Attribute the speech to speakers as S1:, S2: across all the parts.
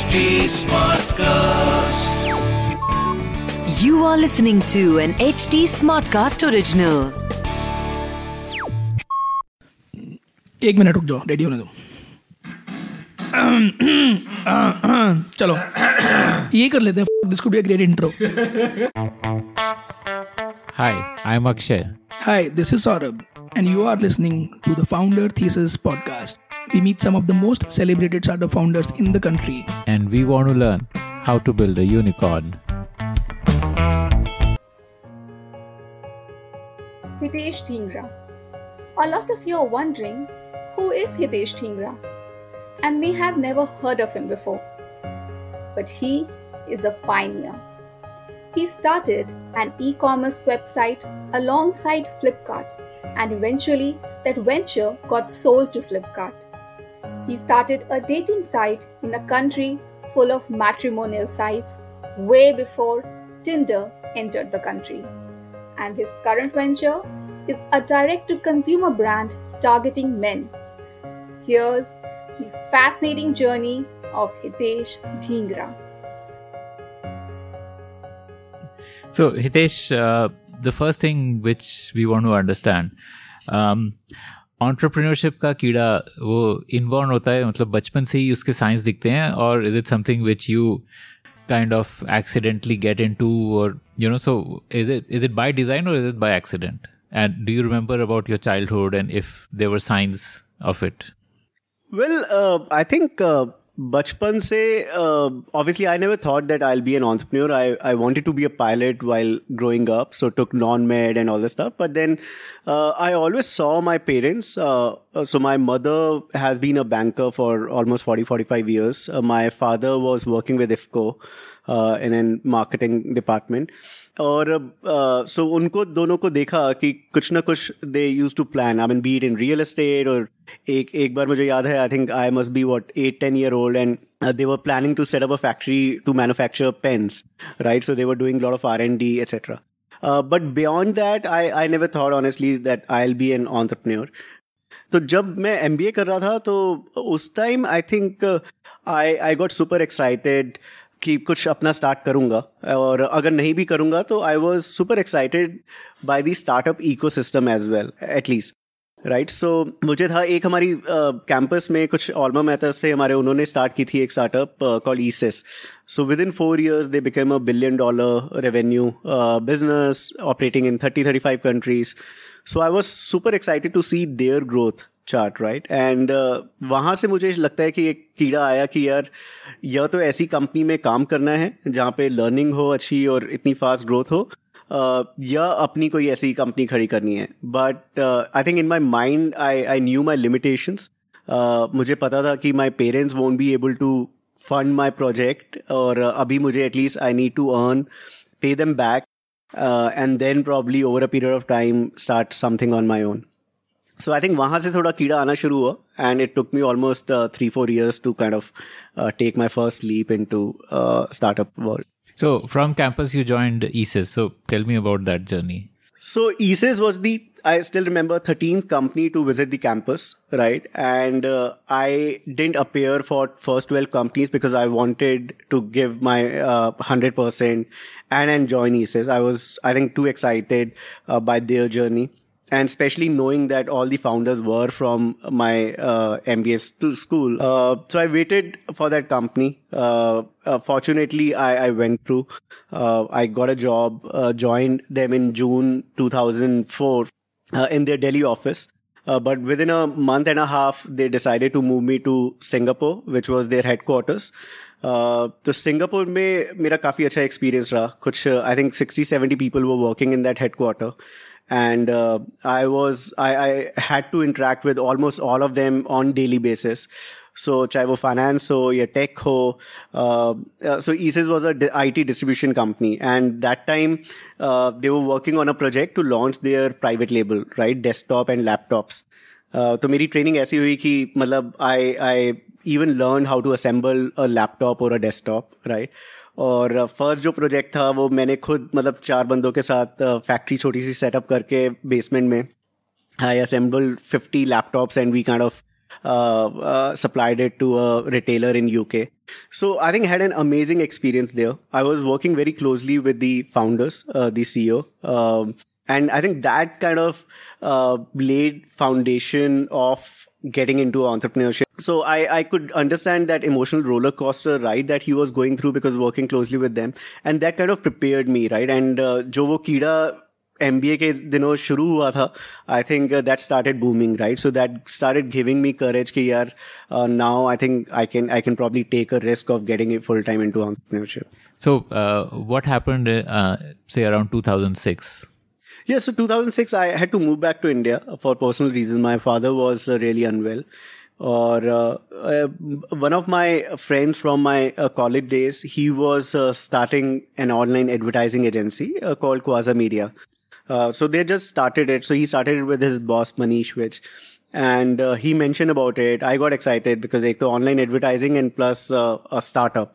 S1: HD Smartcast.
S2: You are listening to an HD Smartcast original.
S3: एक मिनट रुक जाओ रेडी होने दो चलो ये कर लेते हैं this could be a great intro
S4: Hi, I'm Akshay.
S3: Hi this is Saurabh and you are listening to the Founder Thesis podcast. we meet some of the most celebrated startup founders in the country.
S4: and we want to learn how to build a unicorn.
S5: Hitesh Dhingra. A lot of you are wondering who is Hitesh Dhingra and may have never heard of him before. But he is a pioneer. He started an e commerce website alongside Flipkart, and eventually that venture got sold to Flipkart. He started a dating site in a country full of matrimonial sites way before Tinder entered the country and his current venture is a direct to consumer brand targeting men. Here's the fascinating journey of Hitesh Dhingra.
S4: So, Hitesh, uh, the first thing which we want to understand, um, entrepreneurship का कीड़ा वो inborn होता है मतलब बचपन से ही उसके science दिखते हैं, और is it something which you kind of accidentally get into और you know so is it is it by design और is it by accident and do you remember about your childhood and if there were signs of it
S6: well I think बचपन से uh, obviously I never thought that I'll be an entrepreneur. I, I wanted to be a pilot while growing up, so took non-med and all this stuff. But then uh, I always saw my parents. Uh, uh, so my mother has been a banker for almost 40, 45 years. Uh, my father was working with IFCO uh, और so uh, so उनको दोनों को देखा कि कुछ ना कुछ they use to plan I mean bit in real estate और एक एक बार मुझे याद है I think I must be what eight ten year old and they were planning to set up a factory to manufacture pens right so they were doing lot of R and D etcetera but beyond that I I never thought honestly that I'll be an entrepreneur तो जब मैं M B ए कर रहा था तो उस time I think I I got super excited कि कुछ अपना स्टार्ट करूँगा। और अगर नहीं भी करूँगा तो I was super excited by the startup ecosystem as well at least right so मुझे था एक हमारी कैंपस uh, में कुछ ऑलमा मैथर्स थे हमारे उन्होंने स्टार्ट की थी एक startup call ईसिस so within four years they became a billion dollar revenue business operating in thirty thirty five countries so I was super excited to see their growth chart right and वहाँ से मुझे लगता है कि एक कीड़ा आया कि यार यह तो ऐसी कंपनी में काम करना है जहाँ पे लर्निंग हो अच्छी और इतनी फास्ट ग्रोथ हो uh, या अपनी कोई ऐसी कंपनी खड़ी करनी है. But I think in my mind I I knew my limitations मुझे पता था कि my parents won't be able to fund my project और अभी मुझे at least I need to earn pay them back and then probably over a period of time start something on my own so I think वहाँ से थोड़ा कीड़ा आना शुरू हुआ and it took me almost three four years to kind of take my first leap into startup world
S4: So from campus you joined ESIS. So tell me about that journey.
S6: So ESIS was the I still remember 13th company to visit the campus, right? And uh, I didn't appear for first 12 companies because I wanted to give my uh, 100% and and join ESIS. I was I think too excited uh, by their journey. And especially knowing that all the founders were from my uh, MBA st- school. Uh, so I waited for that company. Uh, uh, fortunately, I, I went through. Uh, I got a job, uh, joined them in June 2004 uh, in their Delhi office. Uh, but within a month and a half, they decided to move me to Singapore, which was their headquarters. Uh, तो Singapore में मेरा काफ़ी अच्छा experience रहा कुछ I think sixty seventy people वो working in that headquarter and uh, I was I, I had to interact with almost all of them on daily basis. So चाहे वो finance हो या tech हो, uh, uh, so ESIS was a di- IT distribution company, and that time uh, they were working on a project to launch their private label, right, desktop and laptops. Uh, तो मेरी training ऐसी हुई कि मतलब I I even learn how to assemble a laptop और a desktop right और first जो project था, वो मैंने खुद मतलब चार बंदों के साथ फैक्ट्री छोटी सी सेटअप करके बेसमेंट में I assemble fifty laptops and we kind of supplied it to a retailer in UK so I think had an amazing experience there I was working very closely with the founders the C O and I think that kind of laid foundation of getting into entrepreneurship. So I, I could understand that emotional roller coaster ride that he was going through because working closely with them. And that kind of prepared me, right? And uh, जो वो कीड़ा MBA के दिनों शुरू हुआ था आई think that started booming right so that started giving me करेज कि यार now I think I can I can probably take a risk of getting it full time into entrepreneurship
S4: So, uh, what happened, uh, say, around 2006?
S6: Yeah, so 2006, I had to move back to India for personal reasons. My father was uh, really unwell. Or uh, uh, one of my friends from my uh, college days, he was uh, starting an online advertising agency uh, called Quasar Media. so they just started it. So he started it with his boss Manish, which and uh, he mentioned about it i got excited because एक तो online advertising and plus a startup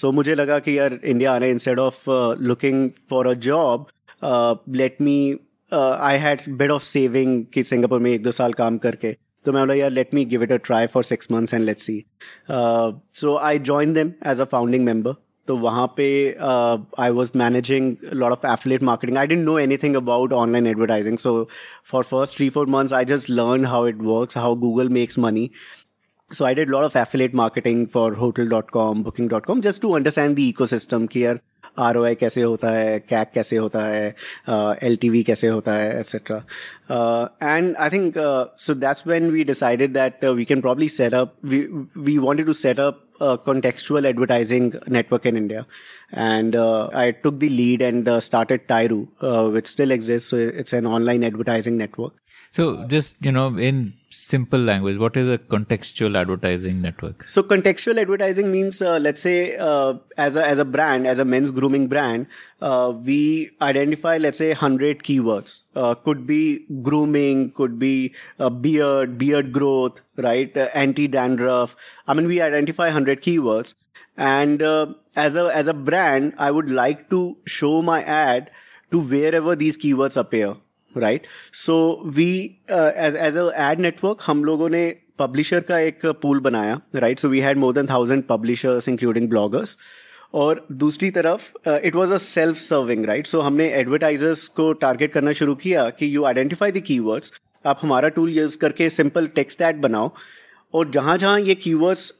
S6: so मुझे लगा कि यार India आने instead of looking for a job job, uh, let me uh, I had bit of saving कि Singapore में एक दो साल काम करके तो मैं बोला यार let me give it a try for six months and let's see. Uh, so I joined them as a founding member. तो वहाँ पे I was managing lot of affiliate marketing I didn't know anything about online advertising so for first three four months I just learn how it works how Google makes money so I did a lot of affiliate marketing for hotel.com, booking.com just to understand the ecosystem कि ROI कैसे होता है कैक कैसे होता है L uh, कैसे होता है etcetera and I think so that's when we decided that we can probably setup we wanted to setup contextual advertising network in India and uh, I took the lead and uh, started Tyroo, uh, which still exists. So it's an online advertising network.
S4: So, just you know, in simple language, what is a contextual advertising network?
S6: So contextual advertising means, uh, let's say, uh, as a as a brand, as a men's grooming brand, uh, we identify, let's say, hundred keywords. Uh, could be grooming, could be uh, beard, beard growth, right? Uh, Anti dandruff. I mean, we identify hundred keywords, and uh, as a as a brand, I would like to show my ad to wherever these keywords appear. Right so we as as a add network हम लोगों ने publisher का एक pool बनाया right so we had more than thousand publishers including bloggers और दूसरी तरफ it was a self serving right so हमने एडवर्टाइजर्स को टारगेट करना शुरू किया कि यू आइडेंटिफाई द कीवर्ड्स आप हमारा टूल यूज करके सिंपल टेक्स्ट एड बनाओ और जहां जहां ये कीवर्ड्स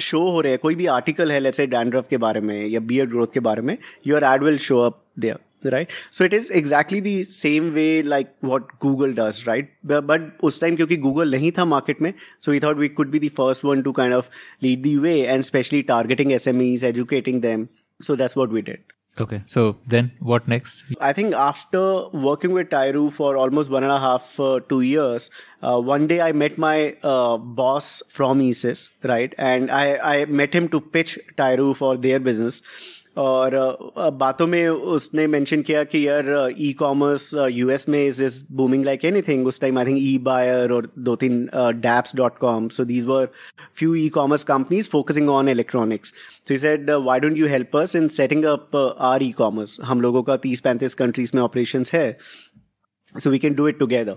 S6: शो हो रहे हैं, कोई भी आर्टिकल है लेट्स से डैंड्रफ के बारे में या बियर्ड ग्रोथ के बारे में your ad will show up there right so it is exactly the same way like what Google does right but उस टाइम क्योंकि गूगल नहीं था मार्केट में so we thought we could be the first one to kind of lead the way and specially targeting S M Es educating them so that's what we did
S4: Okay, so then what next?
S6: I think after working with Tyroo for almost one and a half, uh, two years, uh, one day I met my uh, boss from ESIS, right? And I, I met him to pitch Tyroo for their business. और बातों में उसने mention किया कि यार e commerce US में is is booming like anything उस time I think E buyer और दो तीन dapps dot com so these were few e commerce companies focusing on electronics तो said why don't you help us in setting up our e commerce हम लोगों का तीस पैंतीस कंट्रीज़ में ऑपरेशन है so we can do it together.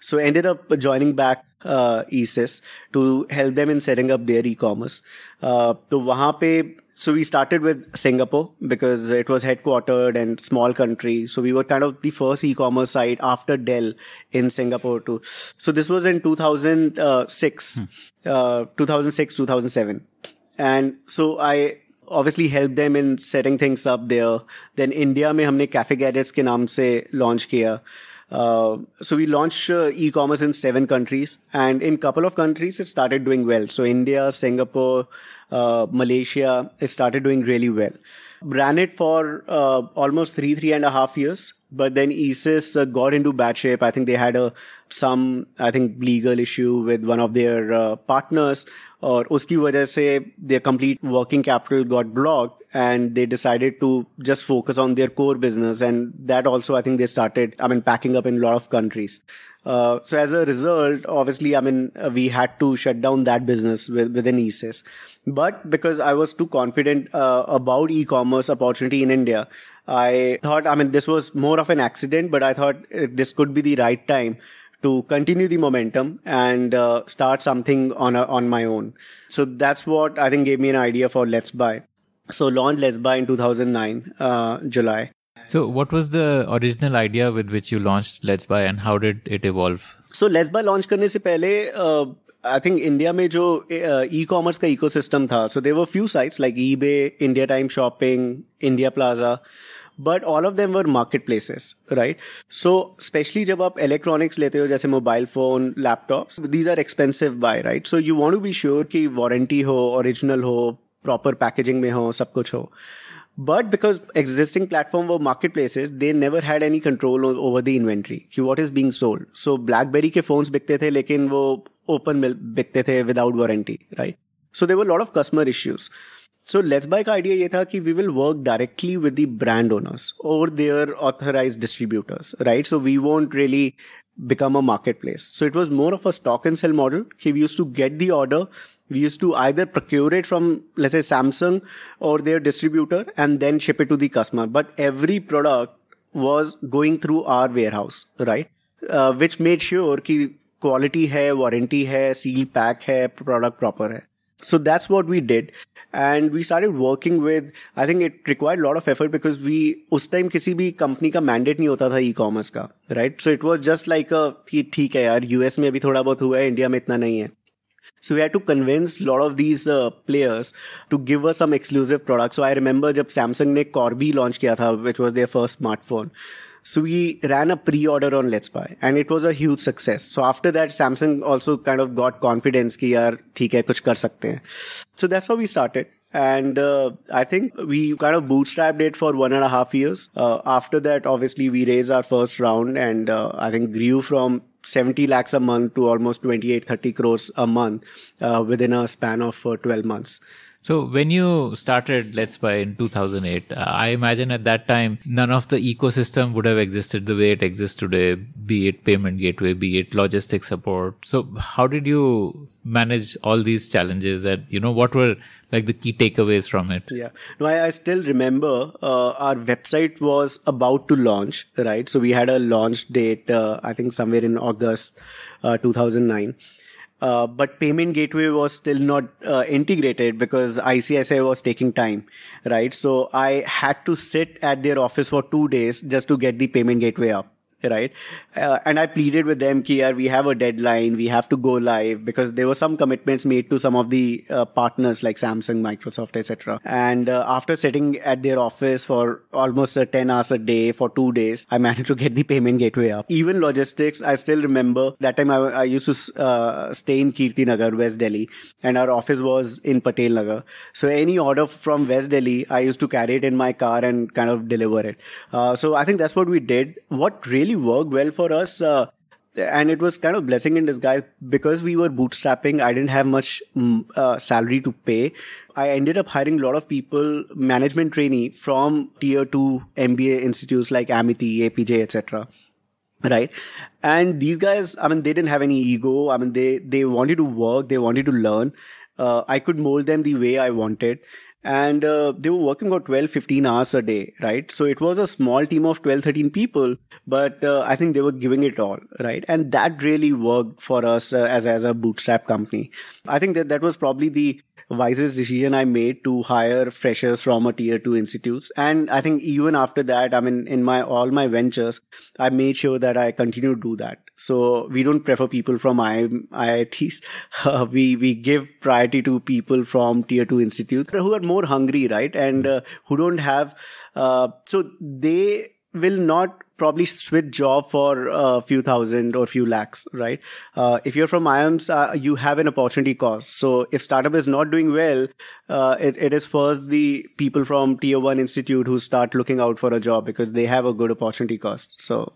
S6: So ended up joining back uh, ESIS to help them in setting up their e-commerce. Uh, तो वहाँ पे so we started with Singapore because it was headquartered and small country. So we were kind of the first e-commerce site after Dell in Singapore too. So this was in 2006, uh, 2006, 2007. And so I obviously helped them in setting things up there. Then India में हमने Cafe Gadgets के नाम से launch किया. Uh, so we launched uh, e-commerce in seven countries and in couple of countries it started doing well. So India, Singapore, uh, Malaysia, started doing really well. Ran it for uh, almost three, three and a half years. But then ISIS uh, got into bad shape. I think they had a, some, I think, legal issue with one of their uh, partners. और उसकी वजह से their complete working capital got blocked and they decided to just focus on their core business and that also i think they started i mean packing up in a lot of countries uh, so as a result obviously i mean uh, we had to shut down that business with, within esis but because i was too confident uh, about e-commerce opportunity in india i thought i mean this was more of an accident but i thought uh, this could be the right time to continue the momentum and uh, start something on a, on my own. So that's what I think gave me an idea for Let's Buy. So launched Let's Buy in 2009 uh, July.
S4: So, what was the original idea with which you launched Let's Buy, and how did it evolve?
S6: So Let's Buy launch करने से पहले I think India में जो ई commerce का ecosystem था so they were few sites like eBay India time shopping India plaza but all of them were market places right so specially जब आप electronics लेते हो, जैसे mobile phone laptop these are expensive buy right so you want to be sure की warranty हो original हो proper packaging में हो, सब कुछ हो. बट बिकॉज़ एग्जिस्टिंग प्लेटफॉर्म वो market places they never had any control over the inventory कि what is being sold so BlackBerry के फोन्स बिकते थे, लेकिन वो ओपन बिकते थे without warranty right so they lot of customer issues so Letsbuy का आइडिया ये था कि we will work directly with the brand owners और their authorize distributors right so we want really become a market place so it was more of a stock and sale model कि we use to get the order we use to either procure it from less a Samsung और their distributor and then ship it to the customer but every product was going through our warehouse right which made sure कि quality है warranty है seal pack है product proper है so that's what we did. And we started working with i think it required a lot of effort because we us time kisi bhi company ka mandate nahi hota tha e-commerce ka right? So it was just like a theek hai yaar us mein abhi thoda bahut hua hai india mein itna nahi hai so we had to convince a lot of these uh, players to give us some exclusive products so i remember jab samsung ne corby launch kiya tha which was their first smartphone so we ran a pre-order on Let's Buy and it was a huge success. So after that, Samsung also kind of got confidence ki yaar, theek hai, kuch kar sakte. So that's how we started. And uh, I think we kind of bootstrapped it for one and a half years. Uh, after that, obviously, we raised our first round and uh, I think grew from 70 lakhs a month to almost 28, 30 crores a month uh, within a span of uh, 12 months.
S4: So when you started Let's Buy in 2008, uh, I imagine at that time none of the ecosystem would have existed the way it exists today, be it payment gateway, be it logistics support. So how did you manage all these challenges and you know what were like the key takeaways from it?
S6: Yeah. No, I, I still remember uh, our website was about to launch, right? So we had a launch date, uh, I think somewhere in August uh, 2009. Uh, but payment gateway was still not uh, integrated because ICICI was taking time, right? So I had to sit at their office for two days just to get the payment gateway up right? Uh, and I pleaded with them, ki, we have a deadline, we have to go live because there were some commitments made to some of the uh, partners like Samsung, Microsoft, etc. And uh, after sitting at their office for almost uh, 10 hours a day for two days, I managed to get the payment gateway up. Even logistics, I still remember that time I, I used to uh, stay in Kirti Nagar, West Delhi, and our office was in Patel Nagar. So any order from West Delhi, I used to carry it in my car and kind of deliver it. Uh, so I think that's what we did. What really worked well for us. Uh, and it was kind of blessing in disguise because we were bootstrapping. I didn't have much mm, uh, salary to pay. I ended up hiring a lot of people, management trainee from tier two MBA institutes like Amity, APJ, etc. Right. And these guys, I mean, they didn't have any ego. I mean, they, they wanted to work. They wanted to learn. Uh, I could mold them the way I wanted and uh, they were working about 12 15 hours a day right so it was a small team of 12 13 people but uh, i think they were giving it all right and that really worked for us uh, as as a bootstrap company i think that that was probably the wisest decision I made to hire freshers from a tier two institutes. And I think even after that, I mean, in my, all my ventures, I made sure that I continue to do that. So we don't prefer people from I, IITs. Uh, we, we give priority to people from tier two institutes who are more hungry, right? And uh, who don't have, uh, so they will not probably switch job for a few thousand or few lakhs, right? Uh, if you're from IIMS, uh, you have an opportunity cost. So if startup is not doing well, uh, it, it is first the people from tier one institute who start looking out for a job because they have a good opportunity cost. So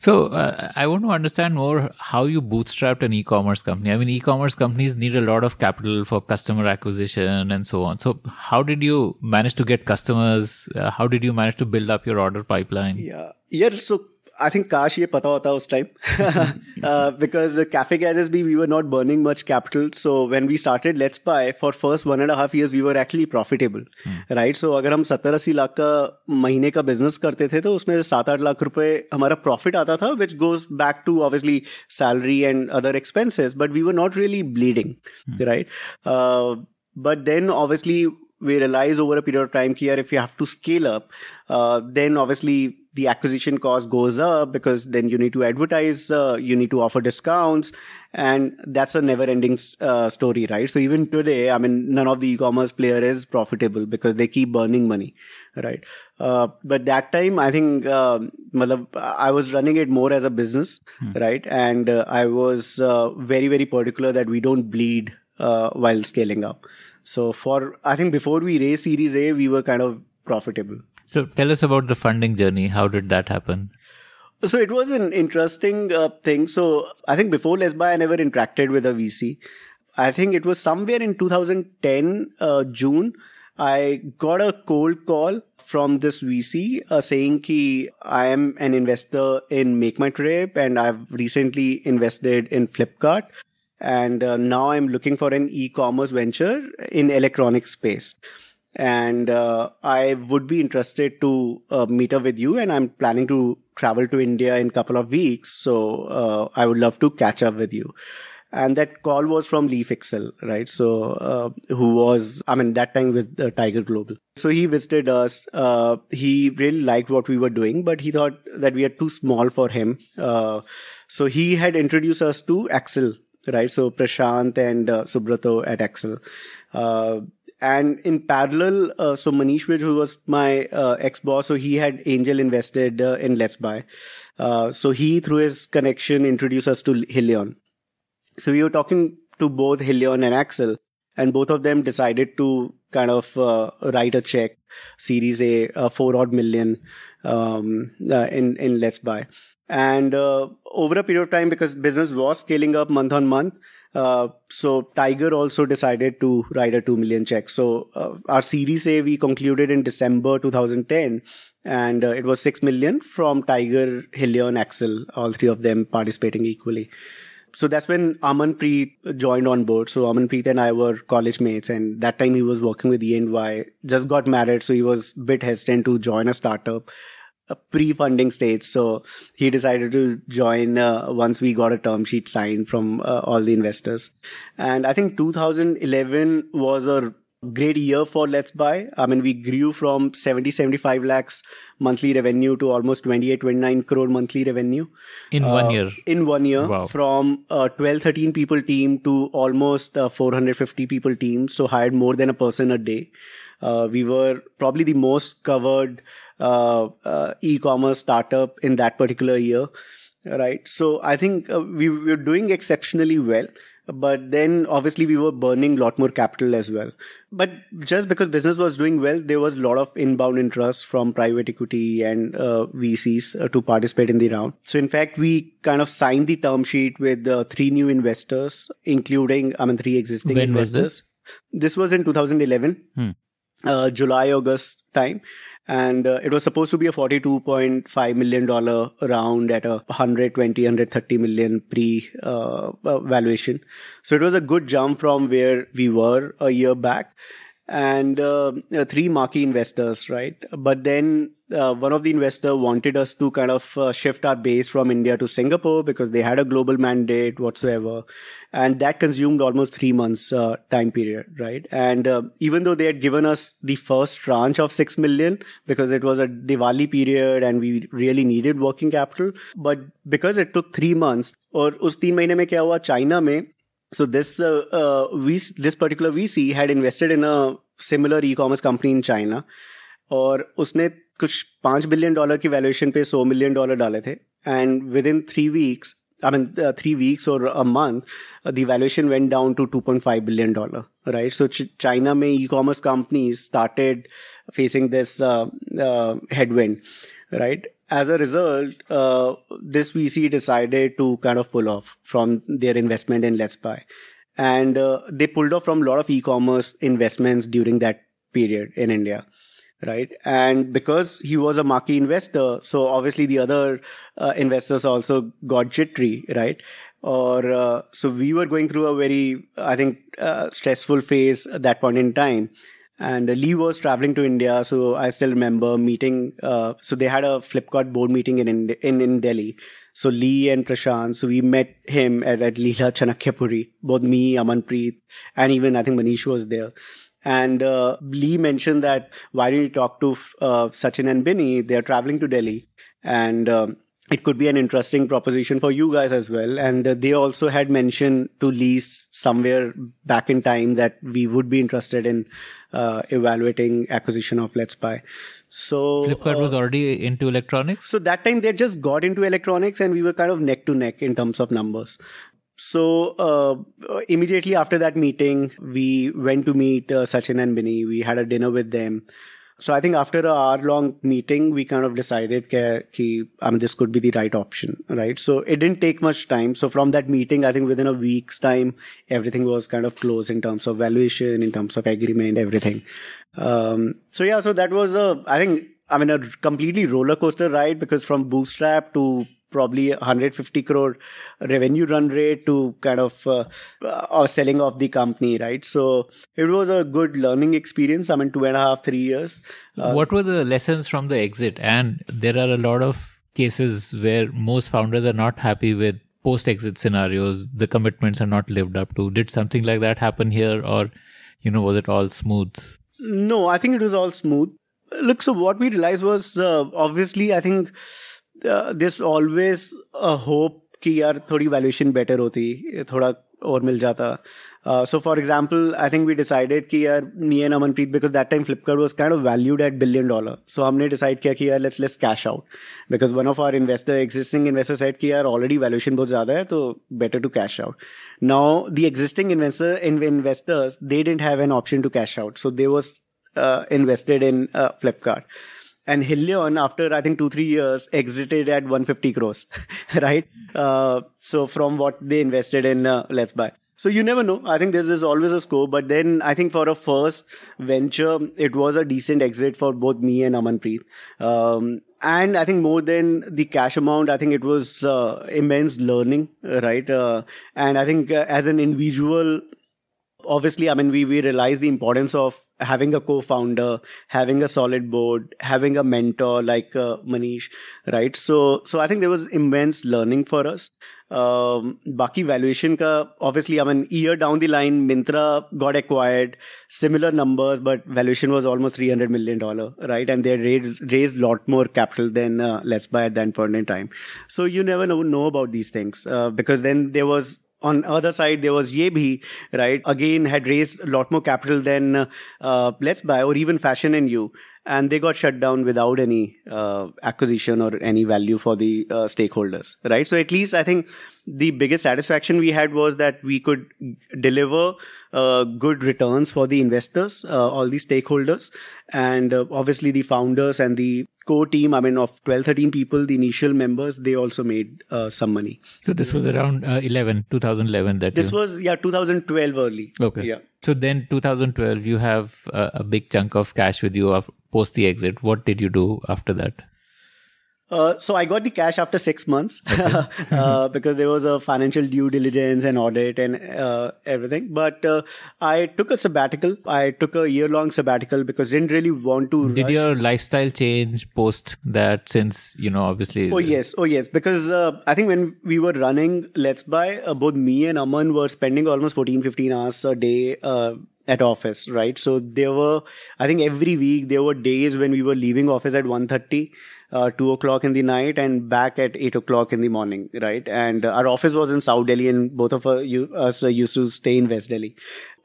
S4: so uh, I want to understand more how you bootstrapped an e-commerce company. I mean, e-commerce companies need a lot of capital for customer acquisition and so on. So how did you manage to get customers? Uh, how did you manage to build up your order pipeline?
S6: Yeah, yeah. So I think काश ये पता होता उस time because cafe गैजेस भी we were not burning much capital so when we started let's by for first one and half years we were actually profitable right so अगर हम सत्तर अस्सी लाख का महीने का बिज़नेस करते थे तो उसमें सात आठ लाख रुपए हमारा प्रॉफिट आता था which goes back to obviously salary and other expenses but we were not really bleeding right but then obviously we realize over a period of time here if you have to scale up uh, then obviously the acquisition cost goes up because then you need to advertise uh, you need to offer discounts and that's a never ending uh, story right? So even today i mean none of the e-commerce player is profitable because they keep burning money right? Uh, but that time i think uh, i was running it more as a business right? And uh, i was uh, very very particular that we don't bleed uh, while scaling up. So for I think before we raised Series A, we were kind of profitable.
S4: So tell us about the funding journey. How did that happen?
S6: So it was an interesting uh, thing. So I think before Let's Buy, I never interacted with a VC. I think it was somewhere in 2010 uh, June. I got a cold call from this VC uh, saying ki I am an investor in Make My Trip and I've recently invested in Flipkart and uh, now I'm looking for an e-commerce venture in electronic space. And uh, I would be interested to uh, meet up with you, and I'm planning to travel to India in a couple of weeks. So uh, I would love to catch up with you. And that call was from Lee Fixel, right? So uh, who was, I mean, that time with Tiger Global. So he visited us. Uh, he really liked what we were doing, but he thought that we are too small for him. Uh, so he had introduced us to Accel, right? So Prashant and Subrata at Accel. And in parallel, uh, so Manish Vij, who was my uh, ex-boss, so he had angel invested uh, in Let's Buy. Uh, so he, through his connection, introduced us to Helion. So we were talking to both Helion and Accel, and both of them decided to kind of uh, write a check, Series A, uh, four odd million um, in in Let's Buy. And over a period of time, because business was scaling up month on month, uh, so Tiger also decided to write a 2 million check. So uh, our series A we concluded in December 2010 and uh, it was 6 million from Tiger, Helion, Accel, all three of them participating equally. So that's when Amanpreet joined on board. So Amanpreet and I were college mates and that time he was working with E&Y, just got married. So he was a bit hesitant to join a startup a pre-funding stage. So he decided to join uh, once we got a term sheet signed from uh, all the investors. And I think 2011 was a great year for Let's Buy. I mean, we grew from 70, 75 lakhs monthly revenue to almost 28, 29 crore monthly revenue.
S4: In one
S6: Uh,
S4: year.
S6: In one year,
S4: Wow.
S6: from a 12, 13 people team to almost a 450 people team. So hired more than a person a day. Uh, we were probably the most covered uh, uh, e-commerce startup in that particular year, right? So I think uh, we were doing exceptionally well. But then obviously we were burning a lot more capital as well. But just because business was doing well, there was a lot of inbound interest from private equity and uh, VCs uh, to participate in the round. So in fact, we kind of signed the term sheet with uh, three new investors, including, I mean, three existing
S4: When was
S6: investors. This was in 2011,
S4: Hmm.
S6: Uh, July, August time. And uh, it was supposed to be a $42.5 million round at a 120, 130 million pre uh, uh, valuation. So it was a good jump from where we were a year back And uh, uh, three marquee investors, right? But then uh, one of the investor wanted us to kind of uh, shift our base from India to Singapore because they had a global mandate whatsoever. And that consumed almost three months uh, time period, right? And uh, even though they had given us the first tranche of 6 million because it was a Diwali period and we really needed working capital, but because it took three months और उस तीन महीने में क्या हुआ China में so this uh, uh, VC, this particular VC had invested in a similar e-commerce company in China और उसने कुछ पांच बिलियन डॉलर की वैल्यूएशन पे सौ मिलियन डॉलर डाले थे and within three weeks I mean, uh, three weeks or a month, uh, the valuation went down to 2.5 billion dollar, right? So Ch- China may e-commerce companies started facing this uh, uh, headwind, right? As a result, uh, this VC decided to kind of pull off from their investment in Let's Buy. And uh, they pulled off from a lot of e-commerce investments during that period in India right? And because he was a marquee investor, so obviously the other uh, investors also got jittery, right? Or uh, so we were going through a very, I think, uh, stressful phase at that point in time. And Lee was traveling to India, so I still remember meeting. Uh, so they had a Flipkart board meeting in in in Delhi. So Lee and Prashant, so we met him at, at Leela Chanakyapuri. Both me, Amanpreet, and even I think Manish was there. And uh, Lee mentioned that why don't you talk to uh, Sachin and Binny? They're traveling to Delhi, and um, it could be an interesting proposition for you guys as well. And uh, they also had mentioned to lease somewhere back in time that we would be interested in uh, evaluating acquisition of Let's Buy. So
S4: Flipkart
S6: uh,
S4: was already into electronics.
S6: so that time they just got into electronics and we were kind of neck to neck in terms of numbers. So uh, immediately after that meeting, we went to meet uh, Sachin and Binny. We had a dinner with them. So I think after a hour long meeting, we kind of decided that um, this could be the right option, right? So it didn't take much time. So from that meeting, I think within a week's time, everything was kind of closed in terms of valuation, in terms of agreement, everything. Um, so yeah, so that was a, I think, I mean, a completely roller coaster ride because from bootstrap to probably 150 crore revenue run rate to kind of uh, uh, selling off the company, right? So it was a good learning experience. I mean, two and a half, three years. Uh,
S4: what were the lessons from the exit? And there are a lot of cases where most founders are not happy with post exit scenarios. The commitments are not lived up to. Did something like that happen here, or you know, was it all smooth?
S6: No, I think it was all smooth. Look, so what we realized was uh, obviously, I think this always hope कि यार थोड़ी valuation better होती, थोड़ा और मिल जाता। So for example I think we decided कि यार नी N Amanpreet because that time Flipkart was kind of valued at billion dollar so हमने डिसाइड किया कि यार let's less cash out because one of our investor existing investor said कि यार already valuation बहुत ज़्यादा है तो better to cash out now the existing investor investors they didn't have an option to cash out so they was invested in Flipkart and Helion, after I think two three years, exited at 150 crores, right? Uh, so from what they invested in uh, Let's Buy. So you never know. I think there's always a scope. But then I think for a first venture, it was a decent exit for both me and Amanpreet. Um, and I think more than the cash amount, I think it was uh, immense learning, right? Uh, and I think uh, as an individual, obviously, I mean, we, we realize the importance of having a co-founder, having a solid board, having a mentor like uh, Manish, right? So, so I think there was immense learning for us. Um, Baki valuation ka, obviously, I mean, year down the line, Myntra got acquired, similar numbers, but valuation was almost $300 million, right? And they raised, raised lot more capital than uh, Let's Buy at that point in time. So you never know, know about these things, uh, because then there was on other side there was Yebhi, right? Again, had raised a lot more capital than uh, Let's Buy or even Fashion and You, and they got shut down without any uh, acquisition or any value for the uh, stakeholders, right? So at least I think the biggest satisfaction we had was that we could deliver uh, good returns for the investors, uh, all the stakeholders, and uh, obviously the founders and the core team. I mean, of 12, 13 people, the initial members, they also made uh, some money.
S4: So this was around uh, 11, 2011. That
S6: This
S4: you-
S6: was yeah 2012 early.
S4: okay.
S6: Yeah.
S4: So then 2012, you have a, a big chunk of cash with you post the exit. What did you do after that?
S6: Uh, so I got the cash after six months uh, because there was a financial due diligence and audit and uh, everything. But uh, I took a sabbatical. I took a year long sabbatical because I didn't really want to.
S4: Did
S6: rush.
S4: your lifestyle change post that since, you know, obviously.
S6: Oh yes, oh yes. Because uh, I think when we were running Let's Buy, uh, both me and Aman were spending almost 14, 15 hours a day uh, at office, right? So there were, I think every week there were days when we were leaving office at 1.30, uh, 2 o'clock in the night and back at 8 o'clock in the morning, right? And uh, our office was in South Delhi and both of us, you, us uh, used to stay in West Delhi.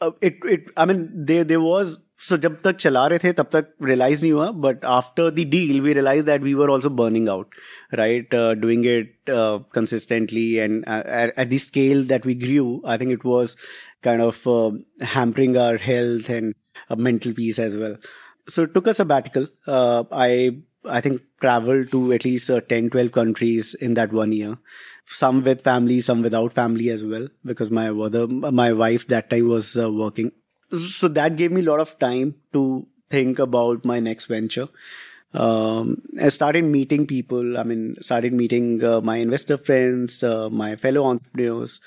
S6: Uh, it, it, I mean, there, there was so जब तक चला रहे थे तब तक realize नहीं हुआ but after the deal we realized that we were also burning out right uh, doing it uh, consistently and uh, at, at the scale that we grew I think it was kind of uh, hampering our health and uh, mental peace as I think traveled to at least uh, 10 12 countries in that one year some with family some without family as well because my mother my wife that time was uh, working so that gave me a lot of time to think about my next venture. Um, I started meeting people. I mean, started meeting uh, my investor friends, uh, my fellow entrepreneurs,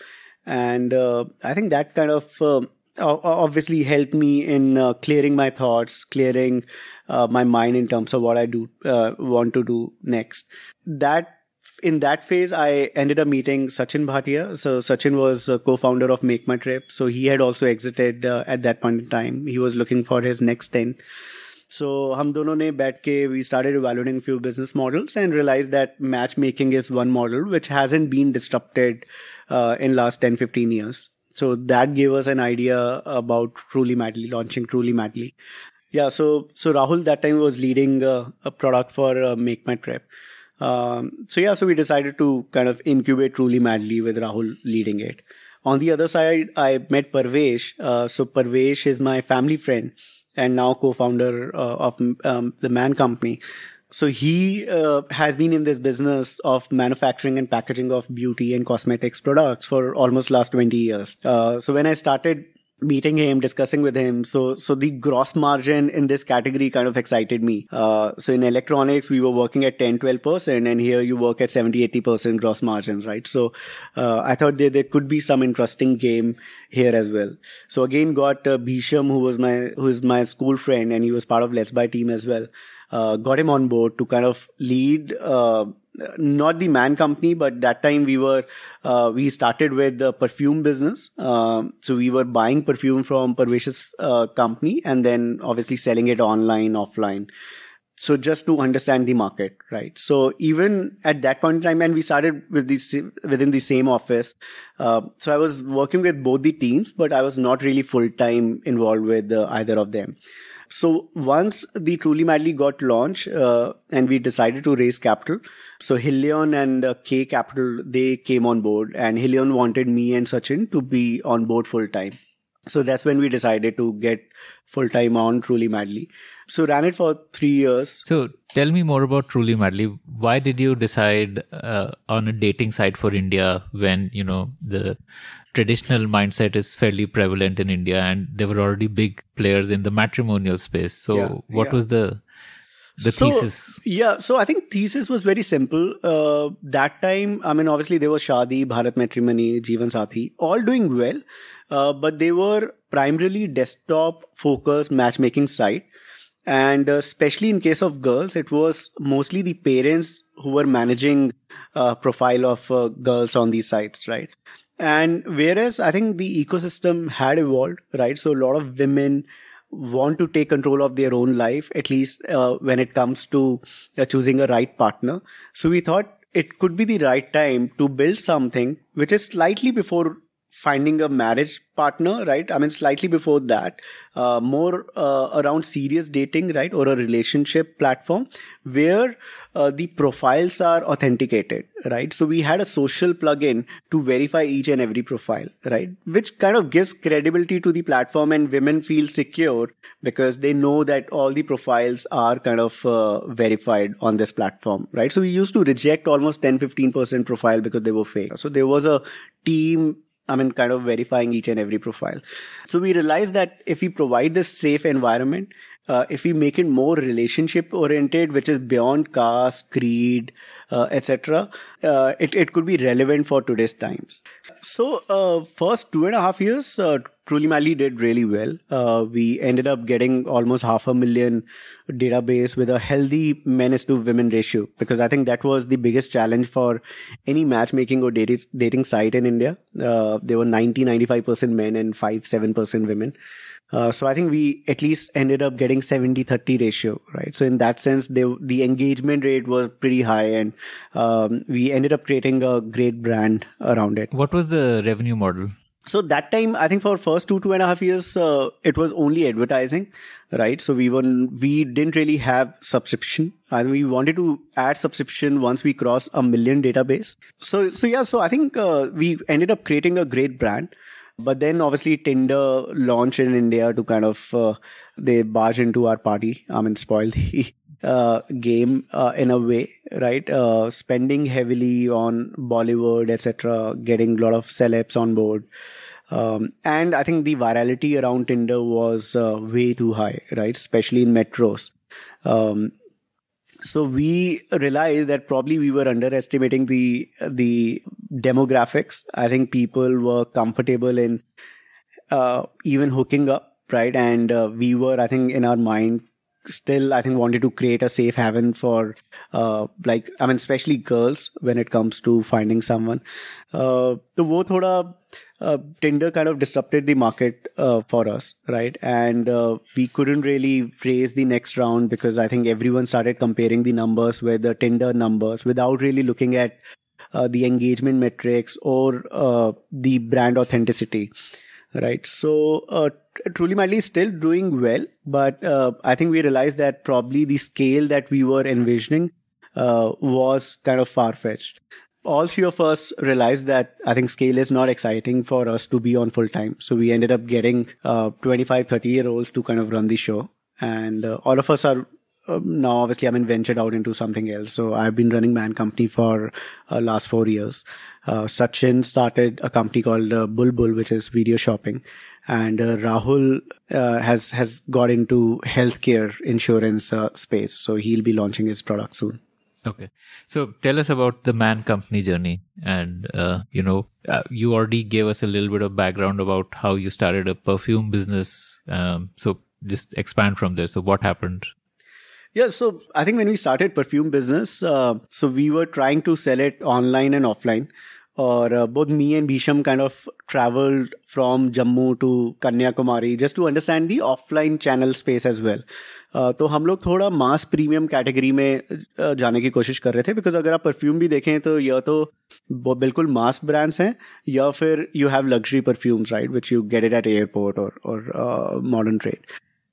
S6: and uh, I think that kind of um, obviously helped me in uh, clearing my thoughts, clearing uh, my mind in terms of what I do uh, want to do next. That in that phase, I ended up meeting Sachin Bhatia. So Sachin was a co-founder of Make My Trip. So he had also exited uh, at that point in time. He was looking for his next 10. So हम दोनों ने बैठ के we started evaluating few business models and realized that matchmaking is one model which hasn't been disrupted uh, in last 10 15 years. So that gave us an idea about Truly Madly launching Truly Madly. Yeah, so so Rahul that time was leading uh, a product for uh, Make My Trip. Um, so yeah, so we decided to kind of incubate Truly Madly with Rahul leading it. On the other side, I met Parvesh. Uh, so Parvesh is my family friend and now co-founder uh, of um, the Man Company. So he uh, has been in this business of manufacturing and packaging of beauty and cosmetics products for almost last 20 years. Uh, so when I started meeting him discussing with him. So so the gross margin in this category kind of excited me. Uh, so in electronics we were working at 10 12% and here you work at 70 80% gross margins right? So uh, i thought there, there could be some interesting game here as well. So again got uh, bhisham who was my who is my school friend and he was part of let's buy team as well uh, got him on board to kind of lead uh, not the man company, but that time we were, uh, we started with the perfume business. Um, so we were buying perfume from Parvesh's uh, company and then obviously selling it online, offline. So just to understand the market, right? So even at that point in time, and we started with this within the same office. Uh, so I was working with both the teams, but I was not really full time involved with uh, either of them. So once the Truly Madly got launched, uh, and we decided to raise capital, so Helion and uh, Kae Capital, they came on board and Helion wanted me and Sachin to be on board full time. So that's when we decided to get full time on Truly Madly. So ran it for three years.
S4: So tell me more about Truly Madly. Why did you decide uh, on a dating site for India when you know the traditional mindset is fairly prevalent in India and there were already big players in the matrimonial space? So yeah, what yeah. was the the so, thesis?
S6: Yeah, so I think thesis was very simple. Uh, that time, I mean, obviously there was Shaadi, Bharat Matrimony, Jeevan Sathi, all doing well, uh, but they were primarily desktop focused matchmaking site. And uh, especially in case of girls, it was mostly the parents who were managing uh, profile of uh, girls on these sites, right? And whereas I think the ecosystem had evolved, right? So a lot of women want to take control of their own life, at least uh, when it comes to uh, choosing a right partner. So we thought it could be the right time to build something which is slightly before finding a marriage partner, right? I mean, slightly before that, uh, more uh, around serious dating, right? Or a relationship platform where uh, the profiles are authenticated, right? So we had a social plugin to verify each and every profile, right? Which kind of gives credibility to the platform and women feel secure because they know that all the profiles are kind of uh, verified on this platform, right? So we used to reject almost 10, 15% profile because they were fake. So there was a team I mean, kind of verifying each and every profile. So we realized that if we provide this safe environment, uh, if we make it more relationship oriented, which is beyond caste, creed, uh, etc., uh, it, it could be relevant for today's times. So, uh, first two and a half years, uh, Truly Madly did really well. Uh, we ended up getting almost half a million database with a healthy men to women ratio because I think that was the biggest challenge for any matchmaking or dating, dating site in India. Uh, there were 90, 95% men and 5, 7% women. Uh, so I think we at least ended up getting 70 30 ratio, right? So in that sense, they, the engagement rate was pretty high and um, we ended up creating a great brand around it.
S4: What was the revenue model?
S6: So that time i think for first two two and a half years uh, it was only advertising right so we were we didn't really have subscription and we wanted to add subscription once we cross a million database so so yeah so i think uh, we ended up creating a great brand but then obviously tinder launched in india to kind of uh, they barge into our party i mean spoil the uh, game uh, in a way, right? Uh, spending heavily on Bollywood, etc., getting a lot of celebs on board. Um, and I think the virality around Tinder was uh, way too high, right? Especially in metros. Um, so we realized that probably we were underestimating the the demographics. I think people were comfortable in uh, even hooking up, right? And uh, we were, I think, in our mind, still, I think, wanted to create a safe haven for, uh, like, I mean, especially girls when it comes to finding someone. Uh, तो वो थोड़ा uh, Tinder kind of disrupted the market uh, for us, right? And uh, we couldn't really raise the next round because I think everyone started comparing the numbers with the Tinder numbers without really looking at uh, the engagement metrics or uh, the brand authenticity, right? So uh, Truly Madly is still doing well, but I think we realized that probably the scale that we were envisioning was kind of far fetched all three of us realized that I think scale is not exciting for us to be on full time. So we ended up getting uh, 25, 30 year olds to kind of run the show. And uh, all of us are um, now obviously I mean ventured out into something else. So I've been running Man Company for uh, last four years. Uh, Sachin started a company called uh, Bulbul, which is video shopping. And uh, Rahul uh, has has got into healthcare insurance uh, space, so he'll be launching his product soon.
S4: Okay. So tell us about the Man Company journey. And, uh, you know, uh, you already gave us a little bit of background about how you started a perfume business. Um, so just expand from there. So what happened?
S6: Yeah, so I think when we started perfume business, uh, so we were trying to sell it online and offline. Or uh, both me and Bhisham kind of from Jammu to Kanyakumari just to understand the offline channel space as well. तो हम लोग थोड़ा mass premium category में जाने की कोशिश कर रहे थे बिकॉज़ अगर आप परफ्यूम भी देखें तो यह तो बिल्कुल मास ब्रांड्स हैं या फिर you have luxury perfumes right which you get it at airport और और modern trade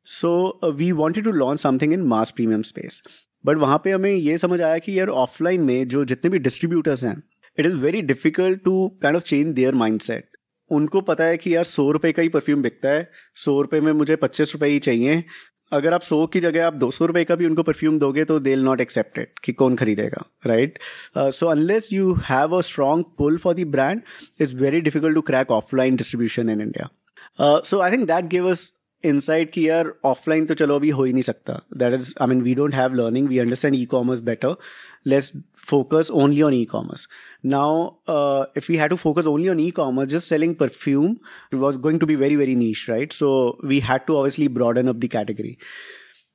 S6: so we wanted to launch something in mass premium space but वहाँ पे हमें ये समझ आया कि यार ऑफलाइन में जो जितने भी डिस्ट्रीब्यूटर्स हैं it is very difficult to kind of change their mind उनको पता है कि यार सौ रुपए का ही परफ्यूम बिकता है। सौ रुपए में मुझे पच्चीस रुपए ही चाहिए। अगर आप सौ की जगह आप दो सौ रुपए का भी उनको परफ्यूम दोगे तो दे नॉट एक्सेप्टेड कि कौन खरीदेगा right so unless you have a strong pull for the brand it's very difficult to crack offline distribution in India so I think that give us insight कि यार offline तो चलो अभी हो ही नहीं सकता। That is I mean we don't have learning we understand e-commerce better let's focus only on e-commerce now if if we had to focus only on e-commerce, selling perfume was going to be very very niche right so we we to to broaden up the category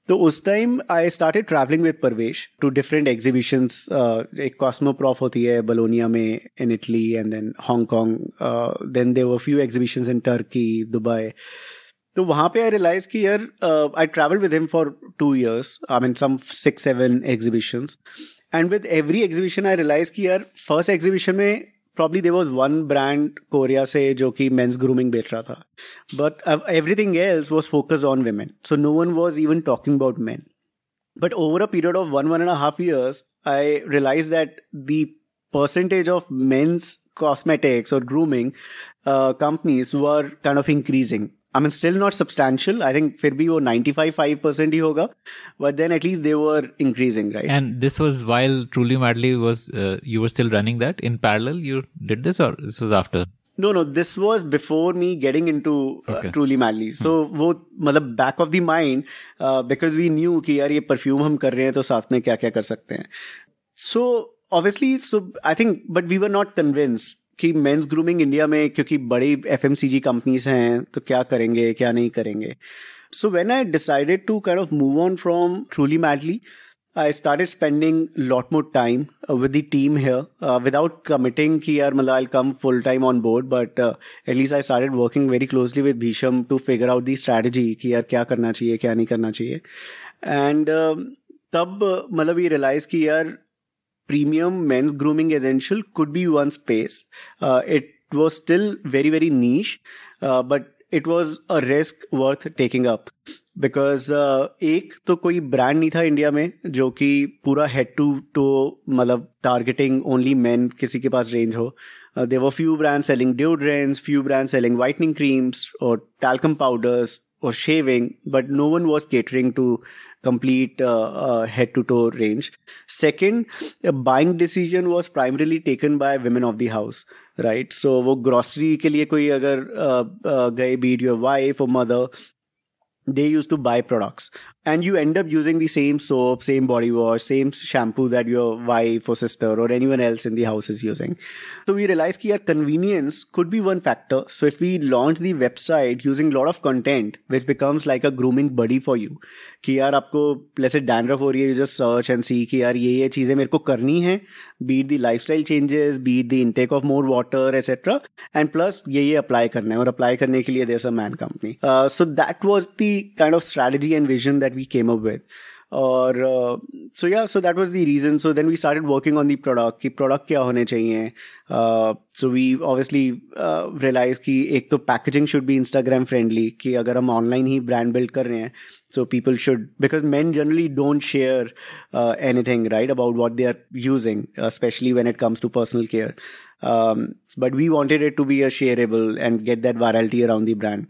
S6: तो उस time I started travelling with Parvesh to different exhibitions एक Cosmoprof होती है Bologna में in Italy and then Hong Kong then there few exhibitions in Turkey Dubai तो वहाँ पे I realize कि यार I travel with him for two years I mean some six seven exhibitions and with every exhibition I realize कि यार first exhibition में probably there was one brand Korea से जो कि मेन्स ग्रूमिंग बेच रहा था। But everything else was focus on women so no one was even talking about man but over a period of one one and half years I realize that the of men's cosmetics or grooming uh, companies were kind of increasing. I mean still not substantial I think फिर भी वो 95 percent ही होगा। But then at least they were increasing right
S4: and this was while Truly Madly was you were still running that in parallel you did this और this was after
S6: no no this was before me getting in
S4: to
S6: Truly Madly so वो मतलब back of the mind because we knew कि यार ये perfume हम कर रहे हैं तो साथ में क्या क्या कर सकते हैं। So obviously so I think but we were not convinced कि मेंस ग्रूमिंग इंडिया में, क्योंकि बड़ी एफएमसीजी कंपनीज़ हैं तो क्या करेंगे, क्या नहीं करेंगे? So when I decided to kind of move on from Truly Madly I started spending lot more time with the team here without committing कि यार मतलब I come full time on board but at least I started working very closely with Bhisham to figure out the strategy कि यार क्या करना चाहिए, क्या नहीं करना चाहिए। एंड तब मतलब ये रियलाइज़ की यार premium men's grooming essential could be one space. Uh, it was still very, very niche, uh, but it was a risk worth taking up. Because एक तो कोई ब्रांड नहीं था इंडिया में जो कि पूरा हेड टू टो मतलब टारगेटिंग ओनली मैन किसी के पास रेंज हो there were few brand selling deodorants few brand selling whitening creams और talcum powders or shaving, but no one was catering to complete uh, uh, head to toe range. Second, a buying decision was primarily taken by women of the house, right so वो grocery के लिए कोई अगर गए beat your wife और mother they used to buy products and you end up using the same soap same body wash same shampoo that your wife or sister or anyone else in the house is using so we realized that convenience could be one factor so if we launch the website using a lot of content which becomes like a grooming buddy for you कि यार आपको जैसे dandruff हो रही है you just search and सी कि यार ये ये चीज़ें मेरे को करनी है beat the life style changes beat the intake of more water etcetera and plus ये ये अप्लाई करना है और अप्लाई करने के लिए देर a man company so that was the kind of strategy and vision that we came up with और so या so that was the reason so then we started working on the product कि product क्या होने चाहिए so we obviously realise कि एक तो packaging should be Instagram friendly कि अगर हम ऑनलाइन ही ब्रांड बिल्ड कर रहे हैं so people should because men generally don't share uh, anything right about what they are using especially when it comes to personal care um, but we wanted it to be a shareable and get that virality around the brand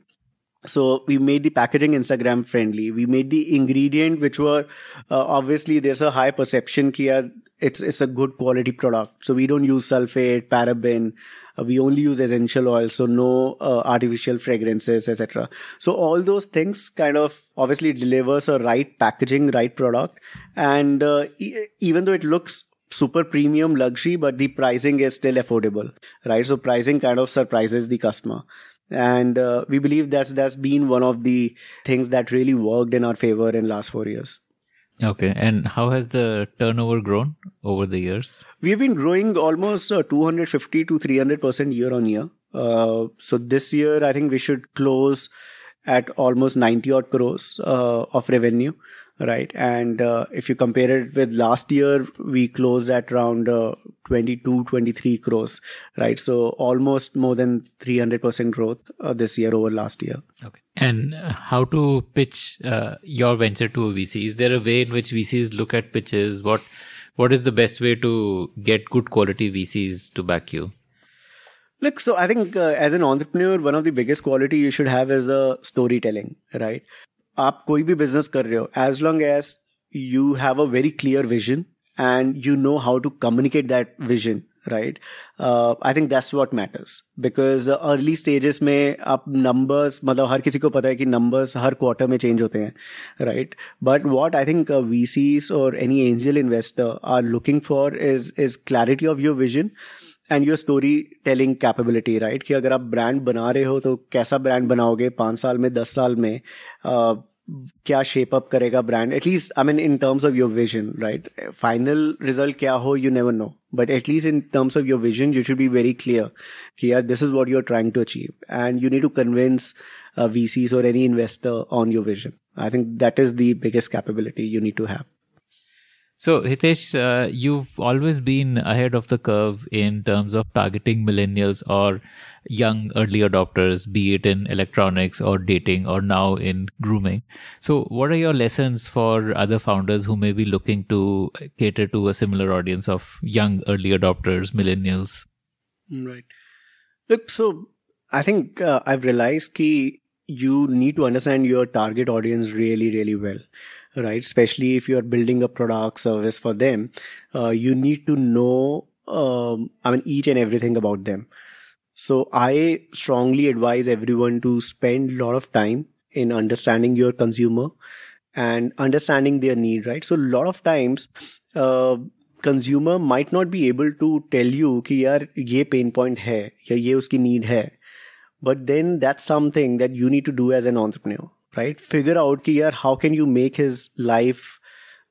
S6: so we made the packaging instagram friendly. We made the ingredient which were uh, obviously there's a high perception here it's it's a good quality product. So we don't use sulfate paraben. Uh, we only use essential oil so no uh, artificial fragrances etc so all those things kind of obviously delivers a right packaging right product. And uh, e- even though it looks super premium luxury but the pricing is still affordable right? So pricing kind of surprises the customer and uh, we believe that's that's been one of the things that really worked in our favor in last four years.
S4: Okay. And how has the turnover grown over the years?
S6: We've been growing almost uh, 250 to 300 percent year on year. Uh, so this year i think we should close at almost 90 odd crores uh, of revenue right? And uh, if you compare it with last year, we closed at around uh, 22, 23 crores, right? So almost more than 300% growth uh, this year over last year.
S4: Okay. And how to pitch uh, your venture to a VC? Is there a way in which VCs look at pitches? What What is the best way to get good quality VCs to back you?
S6: Look, so I think uh, as an entrepreneur, one of the biggest quality you should have is a storytelling, right? आप कोई भी business कर रहे हो as long as you have a very clear vision and you know how to communicate that vision right I think that's what matters because early stages में आप numbers मतलब हर किसी को पता है कि नंबर्स हर क्वार्टर में चेंज होते हैं right but what I think VCs और any angel investor are looking for is is clarity of your vision and your story telling capability right कि अगर आप ब्रांड बना रहे हो तो कैसा ब्रांड बनाओगे? पाँच साल में दस साल में uh, क्या शेप अप करेगा brand at least I mean in terms of your vision right final result क्या हो you never know but at least in terms of your vision you should be very clear कि यार this is what you are trying to achieve and you need to convince VCs और any investor on your vision I think that is the biggest capability you need to have
S4: so, Hitesh, uh, you've always been ahead of the curve in terms of targeting millennials or young early adopters, be it in electronics or dating or now in grooming. So, what are your lessons for other founders who may be looking to cater to a similar audience of young early adopters, millennials?
S6: Right. Look, so I think uh, I've realized that you need to understand your target audience really, really well right? Especially if you're building a product service for them, uh, you need to know, um, I mean, each and everything about them. So I strongly advise everyone to spend a lot of time in understanding your consumer and understanding their need, right? So a lot of times, uh, consumer might not be able to tell you कि यार ये pain point है या ये उसकी need है but then that's something that you need to do as an entrepreneur right? Figure out ki yaar, how can you make his life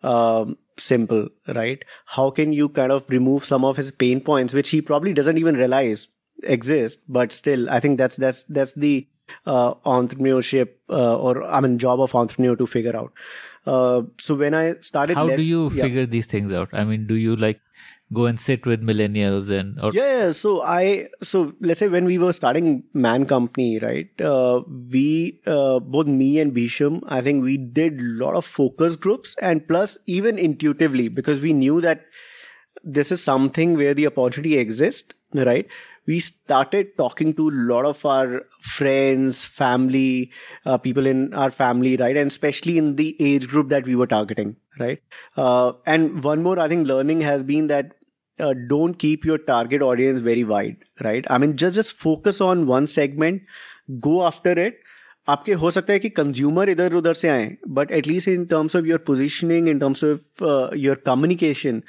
S6: um, simple right? How can you kind of remove some of his pain points which he probably doesn't even realize exist but still i think that's that's that's the uh, entrepreneurship uh, or i mean job of entrepreneur to figure out. Uh, so when i started
S4: how do you yeah. figure these things out? I mean do you like go and sit with millennials and
S6: or- yeah, so i so let's say when we were starting man company right uh, we uh, both me and Bhisham i think we did a lot of focus groups and plus even intuitively because we knew that this is something where the opportunity exists right? We started talking to a lot of our friends family uh, people in our family right? And especially in the age group that we were targeting right? Uh, and one more i think learning has been that uh, don't keep your target audience very wide, right? I mean, just just focus on one segment, go after it. आपके हो सकता है कि consumer इधर उधर से आए but at least in terms of your positioning in terms of your communication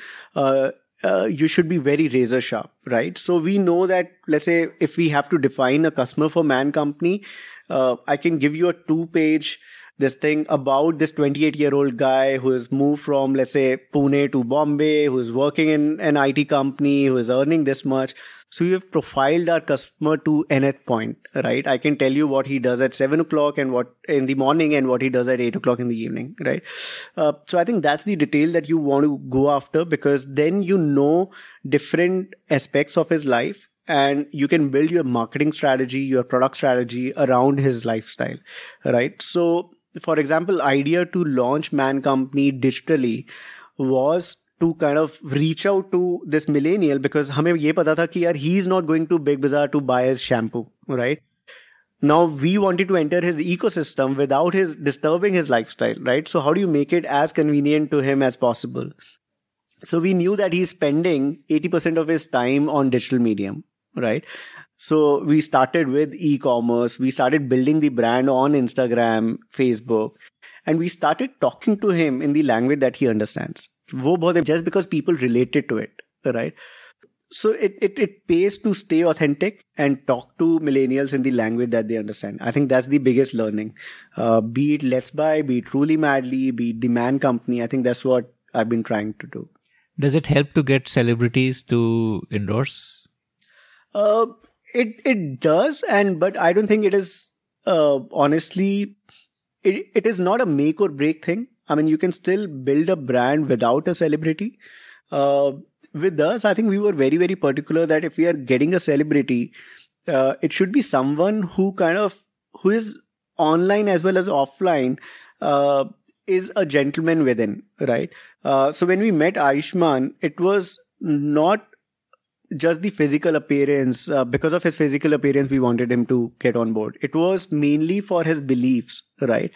S6: uh, you should be very razor sharp, right? So we know that, let's say, if we have to define a customer for Man Company, uh, I can give you a two page this thing about this 28 year old guy who has moved from, let's say, Pune to Bombay, who is working in an IT company, who is earning this much. So we have profiled our customer to nth point, right? I can tell you what he does at seven o'clock and what in the morning and what he does at eight o'clock in the evening, right? Uh, so I think that's the detail that you want to go after because then you know different aspects of his life and you can build your marketing strategy, your product strategy around his lifestyle, right? So for example, idea to launch Man Company digitally was to kind of reach out to this millennial because हमें ये पता था कि यार he is not going to Big Bazaar to buy his shampoo, right? Now we wanted to enter his ecosystem without his disturbing his lifestyle, right? So how do you make it as convenient to him as possible? So we knew that he's spending 80% of his time on digital medium, right? So we started with e-commerce. We started building the brand on Instagram, Facebook, and we started talking to him in the language that he understands. Just because people related to it, right? So it, it, it pays to stay authentic and talk to millennials in the language that they understand. I think that's the biggest learning. Uh, be it LetsBuy, be it Truly Madly, be it the Man Company. I think that's what I've been trying to do.
S4: Does it help to get celebrities to endorse?
S6: Uh, it it does, and but I don't think it is uh, honestly. It, it is not a make or break thing. I mean, you can still build a brand without a celebrity. Uh, with us, I think we were very, very particular that if we are getting a celebrity, uh, it should be someone who kind of who is online as well as offline uh, is a gentleman within, right? Uh, so when we met Ayushmann, it was not just the physical appearance uh, because of his physical appearance we wanted him to get on board. It was mainly for his beliefs right?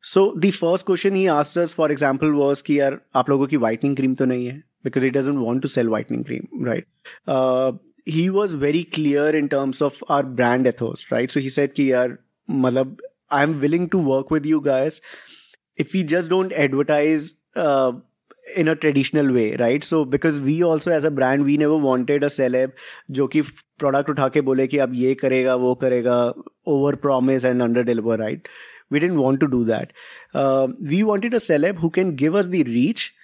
S6: So the first question he asked us for example was ki yaar aap logo ki whitening cream to nahi hai because he doesn't want to sell whitening cream right? Uh, he was very clear in terms of our brand ethos right? So he said ki yaar matlab i'm willing to work with you guys. If we just don't advertise uh, in a traditional way right? So because we also as a brand we never wanted a celeb जो product product उठा के बोले कि अब ये करेगा वो करेगा over promise and We deliver right we didn't want to do that We wanted a celeb who can give us the reach,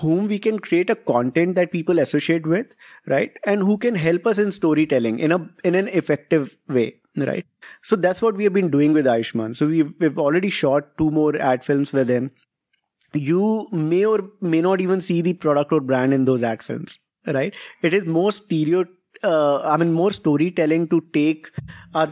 S6: whom we can create a content that people associate with right? And who can help us in storytelling in a in an effective way right? So that's what we have been doing with Ayushmann. so we've, we've already shot two more ad films with him you may or may not even see the product or brand in those ad films right? It is more stereo uh, i mean more storytelling to take a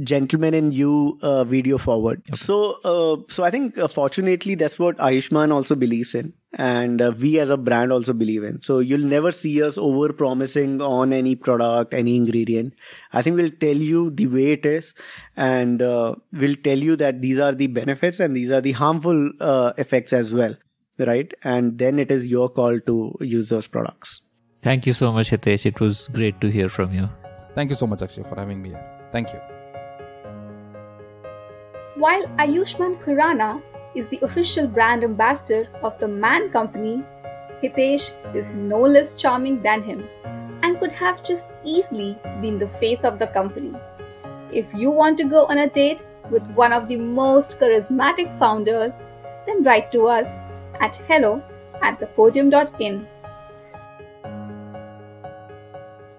S6: gentleman in you uh, video forward. Okay. so uh, so i think uh, fortunately that's what ayushmann also believes in. And uh, we as a brand also believe in. So you'll never see us over promising on any product any ingredient. I think we'll tell you the way it is. And uh, we'll tell you that these are the benefits and these are the harmful uh, effects as well. Right? And then it is your call to use those products.
S4: Thank you so much hitesh. It was great to hear from you.
S7: Thank you so much akshay for having me here. Thank you
S5: while Ayushmann Khurrana is the official brand ambassador of the Man Company, Hitesh is no less charming than him and could have just easily been the face of the company. If you want to go on a date with one of the most charismatic founders, then write to us at hello at thepodium.in.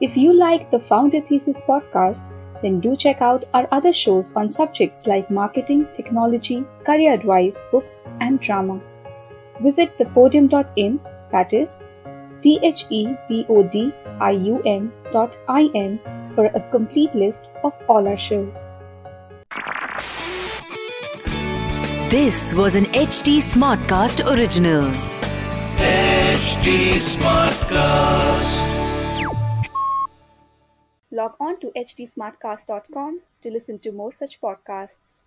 S5: If you like the Founder Thesis podcast, then do check out our other shows on subjects like marketing, technology, career advice, books, and drama. Visit thepodium.in, that is T H E P O D I U M dot I N for a complete list of all our shows.
S2: This was an HT Smartcast original.
S1: HT Smartcast.
S5: Log on to htsmartcast.com to listen to more such podcasts.